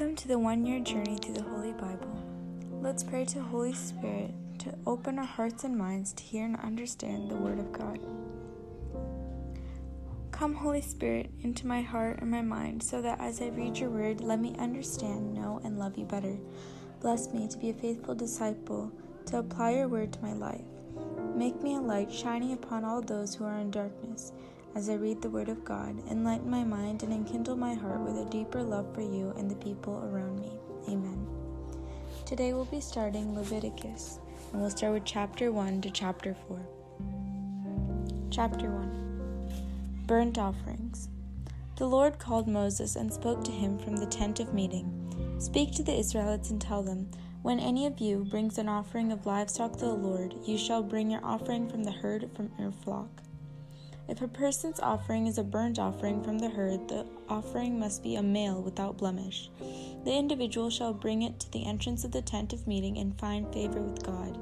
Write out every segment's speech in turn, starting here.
Welcome to the one year journey through the Holy Bible. Let's pray to Holy Spirit to open our hearts and minds to hear and understand the Word of God. Come, Holy Spirit, into my heart and my mind, so that as I read your word, let me understand, know, and love you better. Bless me to be a faithful disciple, to apply your word to my life. Make me a light shining upon all those who are in darkness as I read the Word of God, enlighten my mind and enkindle my heart with a deeper love for you and the people around me. Amen. Today we'll be starting Leviticus, and we'll start with chapter 1 to chapter 4. Chapter 1 Burnt Offerings. The Lord called Moses and spoke to him from the tent of meeting. Speak to the Israelites and tell them, When any of you brings an offering of livestock to the Lord, you shall bring your offering from the herd from your flock. If a person's offering is a burnt offering from the herd, the offering must be a male without blemish. The individual shall bring it to the entrance of the tent of meeting and find favor with God,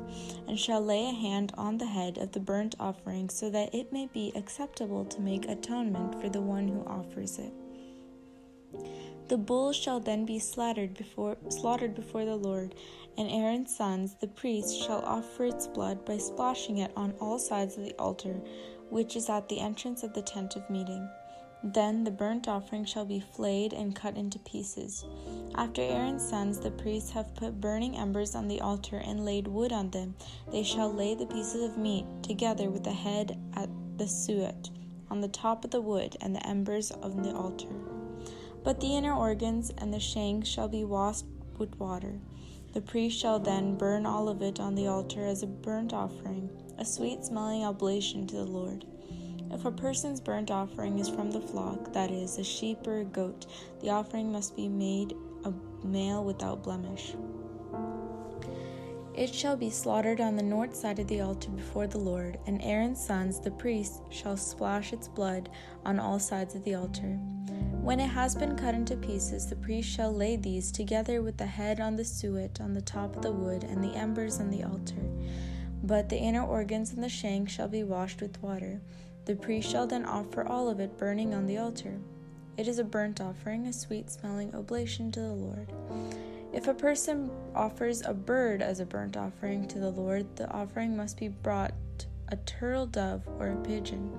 and shall lay a hand on the head of the burnt offering so that it may be acceptable to make atonement for the one who offers it. The bull shall then be slaughtered before, slaughtered before the Lord, and Aaron's sons, the priests, shall offer its blood by splashing it on all sides of the altar which is at the entrance of the tent of meeting. Then the burnt offering shall be flayed and cut into pieces. After Aaron's sons, the priests, have put burning embers on the altar and laid wood on them, they shall lay the pieces of meat together with the head at the suet on the top of the wood and the embers on the altar. But the inner organs and the shanks shall be washed with water. The priest shall then burn all of it on the altar as a burnt offering a sweet smelling oblation to the Lord. If a person's burnt offering is from the flock, that is, a sheep or a goat, the offering must be made a male without blemish. It shall be slaughtered on the north side of the altar before the Lord, and Aaron's sons, the priests, shall splash its blood on all sides of the altar. When it has been cut into pieces, the priest shall lay these together with the head on the suet on the top of the wood and the embers on the altar. But the inner organs and the shank shall be washed with water. The priest shall then offer all of it burning on the altar. It is a burnt offering, a sweet smelling oblation to the Lord. If a person offers a bird as a burnt offering to the Lord, the offering must be brought a turtle dove or a pigeon.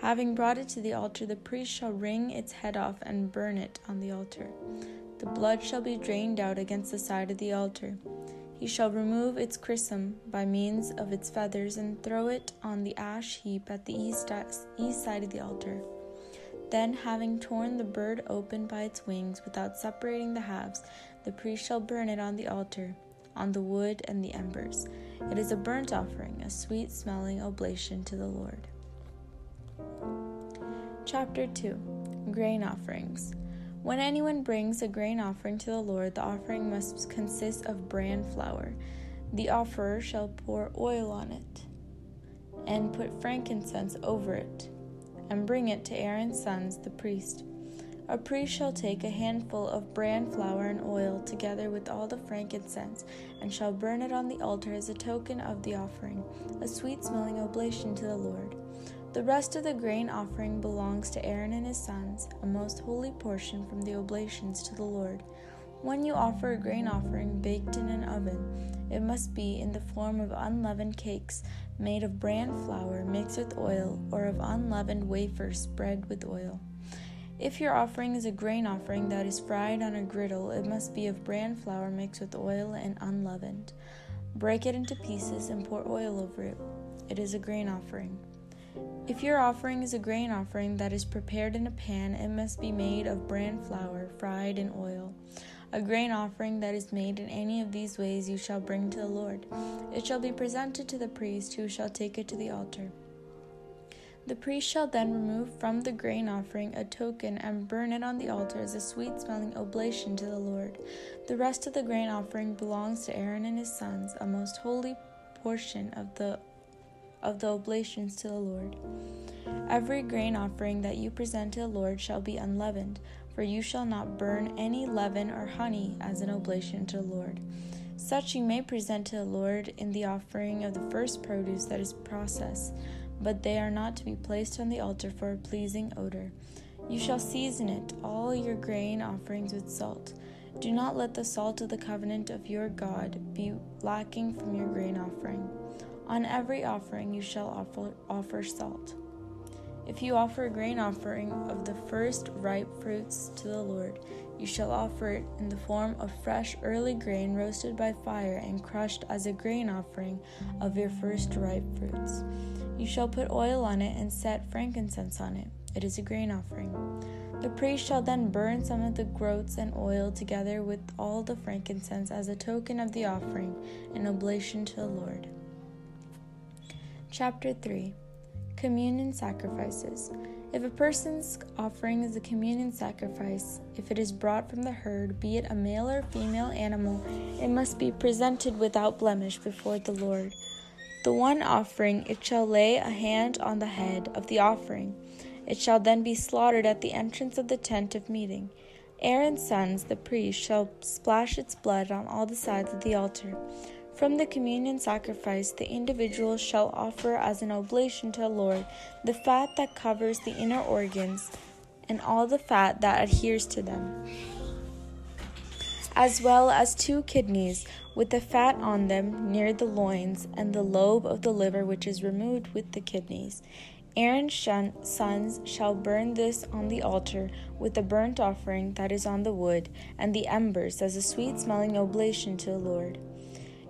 Having brought it to the altar, the priest shall wring its head off and burn it on the altar. The blood shall be drained out against the side of the altar. He shall remove its crissum by means of its feathers and throw it on the ash heap at the east, east side of the altar. Then, having torn the bird open by its wings without separating the halves, the priest shall burn it on the altar, on the wood and the embers. It is a burnt offering, a sweet smelling oblation to the Lord. Chapter 2 Grain Offerings. When anyone brings a grain offering to the Lord, the offering must consist of bran flour. The offerer shall pour oil on it, and put frankincense over it, and bring it to Aaron's sons, the priest. A priest shall take a handful of bran flour and oil, together with all the frankincense, and shall burn it on the altar as a token of the offering, a sweet smelling oblation to the Lord. The rest of the grain offering belongs to Aaron and his sons, a most holy portion from the oblations to the Lord. When you offer a grain offering baked in an oven, it must be in the form of unleavened cakes made of bran flour mixed with oil, or of unleavened wafers spread with oil. If your offering is a grain offering that is fried on a griddle, it must be of bran flour mixed with oil and unleavened. Break it into pieces and pour oil over it. It is a grain offering. If your offering is a grain offering that is prepared in a pan, it must be made of bran flour, fried in oil. A grain offering that is made in any of these ways you shall bring to the Lord. It shall be presented to the priest, who shall take it to the altar. The priest shall then remove from the grain offering a token and burn it on the altar as a sweet smelling oblation to the Lord. The rest of the grain offering belongs to Aaron and his sons, a most holy portion of the of the oblations to the Lord. Every grain offering that you present to the Lord shall be unleavened, for you shall not burn any leaven or honey as an oblation to the Lord. Such you may present to the Lord in the offering of the first produce that is processed, but they are not to be placed on the altar for a pleasing odor. You shall season it, all your grain offerings with salt. Do not let the salt of the covenant of your God be lacking from your grain offering. On every offering you shall offer, offer salt. If you offer a grain offering of the first ripe fruits to the Lord, you shall offer it in the form of fresh early grain roasted by fire and crushed as a grain offering of your first ripe fruits. You shall put oil on it and set frankincense on it. It is a grain offering. The priest shall then burn some of the groats and oil together with all the frankincense as a token of the offering, an oblation to the Lord. Chapter 3 Communion Sacrifices. If a person's offering is a communion sacrifice, if it is brought from the herd, be it a male or female animal, it must be presented without blemish before the Lord. The one offering, it shall lay a hand on the head of the offering it shall then be slaughtered at the entrance of the tent of meeting. Aaron's sons, the priests, shall splash its blood on all the sides of the altar. From the communion sacrifice, the individual shall offer as an oblation to the Lord the fat that covers the inner organs and all the fat that adheres to them, as well as two kidneys with the fat on them near the loins, and the lobe of the liver which is removed with the kidneys. Aaron's sons shall burn this on the altar with the burnt offering that is on the wood, and the embers as a sweet smelling oblation to the Lord.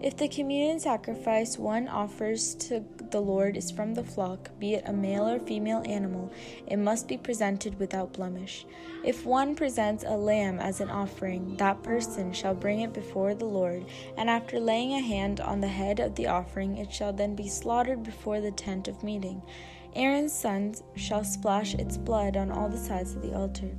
If the communion sacrifice one offers to the Lord is from the flock, be it a male or female animal, it must be presented without blemish. If one presents a lamb as an offering, that person shall bring it before the Lord, and after laying a hand on the head of the offering, it shall then be slaughtered before the tent of meeting. Aaron's sons shall splash its blood on all the sides of the altar.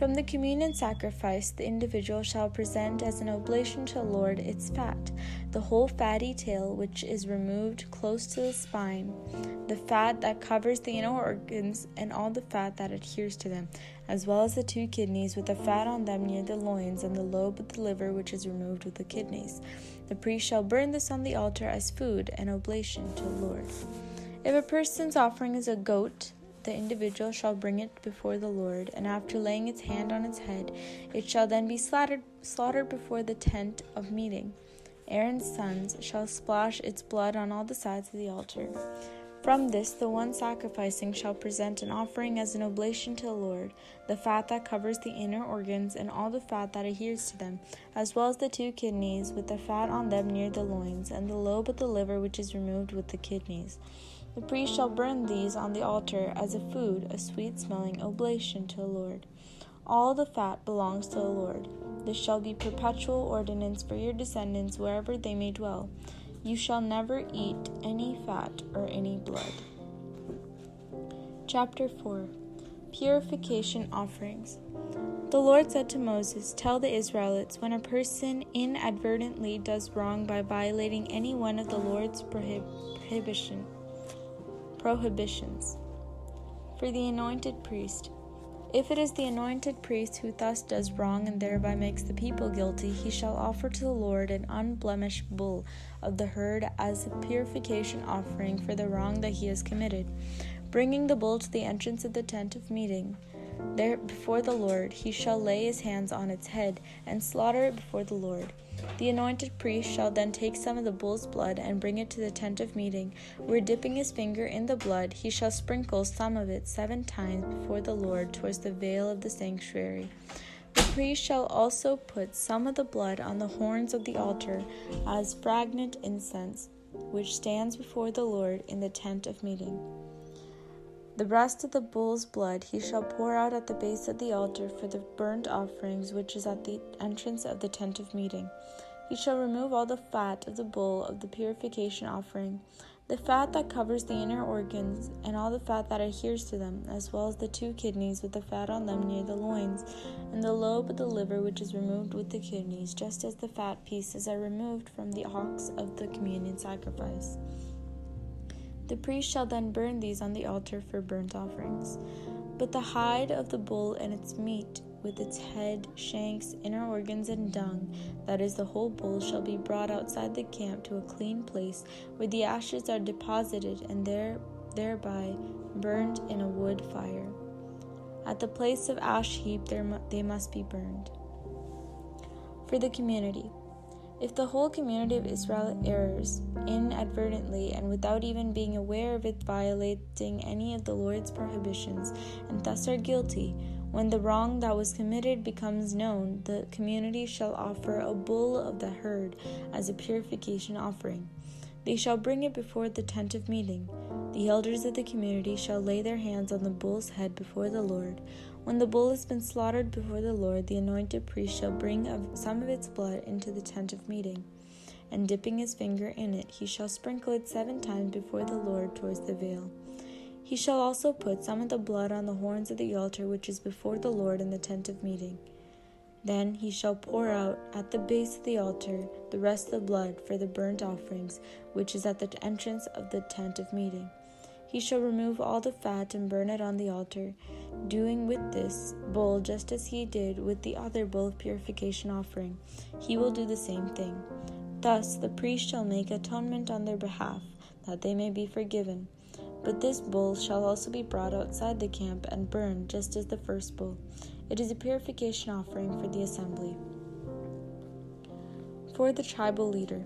From the communion sacrifice, the individual shall present as an oblation to the Lord its fat, the whole fatty tail which is removed close to the spine, the fat that covers the inner organs, and all the fat that adheres to them, as well as the two kidneys with the fat on them near the loins, and the lobe of the liver which is removed with the kidneys. The priest shall burn this on the altar as food, an oblation to the Lord. If a person's offering is a goat, the individual shall bring it before the Lord, and after laying its hand on its head, it shall then be slaughtered, slaughtered before the tent of meeting. Aaron's sons shall splash its blood on all the sides of the altar. From this, the one sacrificing shall present an offering as an oblation to the Lord, the fat that covers the inner organs and all the fat that adheres to them, as well as the two kidneys with the fat on them near the loins, and the lobe of the liver which is removed with the kidneys. The priest shall burn these on the altar as a food, a sweet smelling oblation to the Lord. All the fat belongs to the Lord. This shall be perpetual ordinance for your descendants wherever they may dwell. You shall never eat any fat or any blood. Chapter 4 Purification Offerings. The Lord said to Moses, Tell the Israelites, when a person inadvertently does wrong by violating any one of the Lord's prohib- prohibition, Prohibitions. For the anointed priest. If it is the anointed priest who thus does wrong and thereby makes the people guilty, he shall offer to the Lord an unblemished bull of the herd as a purification offering for the wrong that he has committed, bringing the bull to the entrance of the tent of meeting. There before the Lord he shall lay his hands on its head and slaughter it before the Lord. The anointed priest shall then take some of the bull's blood and bring it to the tent of meeting, where dipping his finger in the blood, he shall sprinkle some of it seven times before the Lord towards the veil of the sanctuary. The priest shall also put some of the blood on the horns of the altar as fragrant incense, which stands before the Lord in the tent of meeting. The rest of the bull's blood he shall pour out at the base of the altar for the burnt offerings which is at the entrance of the tent of meeting. He shall remove all the fat of the bull of the purification offering, the fat that covers the inner organs, and all the fat that adheres to them, as well as the two kidneys with the fat on them near the loins, and the lobe of the liver which is removed with the kidneys, just as the fat pieces are removed from the ox of the communion sacrifice. The priest shall then burn these on the altar for burnt offerings. But the hide of the bull and its meat, with its head, shanks, inner organs, and dung, that is the whole bull, shall be brought outside the camp to a clean place where the ashes are deposited and there, thereby burned in a wood fire. At the place of ash heap there, they must be burned. For the community. If the whole community of Israel errs inadvertently and without even being aware of it violating any of the Lord's prohibitions, and thus are guilty, when the wrong that was committed becomes known, the community shall offer a bull of the herd as a purification offering. They shall bring it before the tent of meeting. The elders of the community shall lay their hands on the bull's head before the Lord. When the bull has been slaughtered before the Lord, the anointed priest shall bring of some of its blood into the tent of meeting, and dipping his finger in it, he shall sprinkle it seven times before the Lord towards the veil. He shall also put some of the blood on the horns of the altar which is before the Lord in the tent of meeting. Then he shall pour out at the base of the altar the rest of the blood for the burnt offerings, which is at the entrance of the tent of meeting. He shall remove all the fat and burn it on the altar, doing with this bull just as he did with the other bull of purification offering. He will do the same thing. Thus the priest shall make atonement on their behalf, that they may be forgiven. But this bull shall also be brought outside the camp and burned, just as the first bull. It is a purification offering for the assembly. For the tribal leader.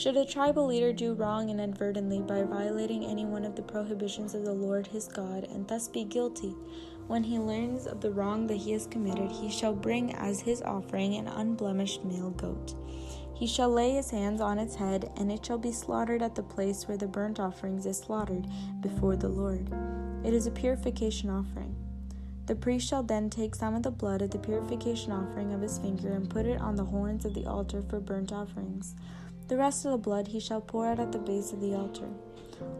Should a tribal leader do wrong inadvertently by violating any one of the prohibitions of the Lord his God, and thus be guilty, when he learns of the wrong that he has committed, he shall bring as his offering an unblemished male goat. He shall lay his hands on its head, and it shall be slaughtered at the place where the burnt offerings is slaughtered before the Lord. It is a purification offering. The priest shall then take some of the blood of the purification offering of his finger and put it on the horns of the altar for burnt offerings. The rest of the blood he shall pour out at the base of the altar.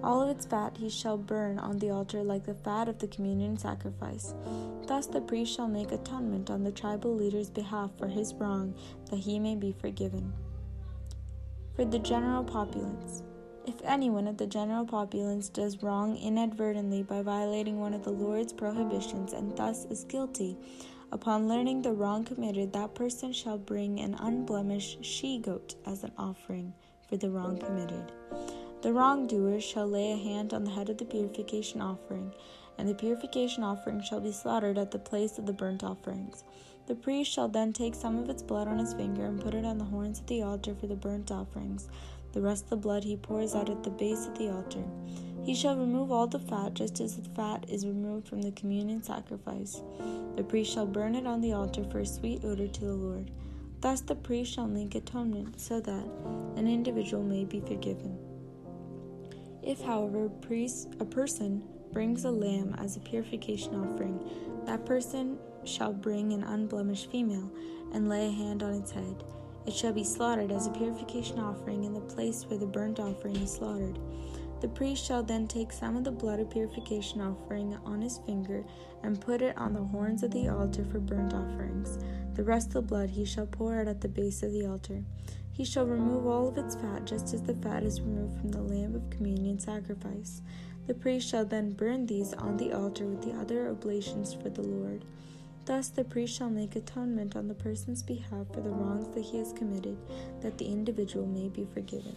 All of its fat he shall burn on the altar like the fat of the communion sacrifice. Thus the priest shall make atonement on the tribal leader's behalf for his wrong, that he may be forgiven. For the general populace. If anyone of the general populace does wrong inadvertently by violating one of the Lord's prohibitions and thus is guilty, Upon learning the wrong committed, that person shall bring an unblemished she goat as an offering for the wrong committed. The wrongdoer shall lay a hand on the head of the purification offering, and the purification offering shall be slaughtered at the place of the burnt offerings. The priest shall then take some of its blood on his finger and put it on the horns of the altar for the burnt offerings. The rest of the blood he pours out at the base of the altar. He shall remove all the fat, just as the fat is removed from the communion sacrifice. The priest shall burn it on the altar for a sweet odor to the Lord. Thus the priest shall make atonement, so that an individual may be forgiven. If, however, a, priest, a person brings a lamb as a purification offering, that person shall bring an unblemished female and lay a hand on its head. It shall be slaughtered as a purification offering in the place where the burnt offering is slaughtered. The priest shall then take some of the blood of purification offering on his finger and put it on the horns of the altar for burnt offerings. The rest of the blood he shall pour out at the base of the altar. He shall remove all of its fat, just as the fat is removed from the lamb of communion sacrifice. The priest shall then burn these on the altar with the other oblations for the Lord. Thus the priest shall make atonement on the person's behalf for the wrongs that he has committed, that the individual may be forgiven.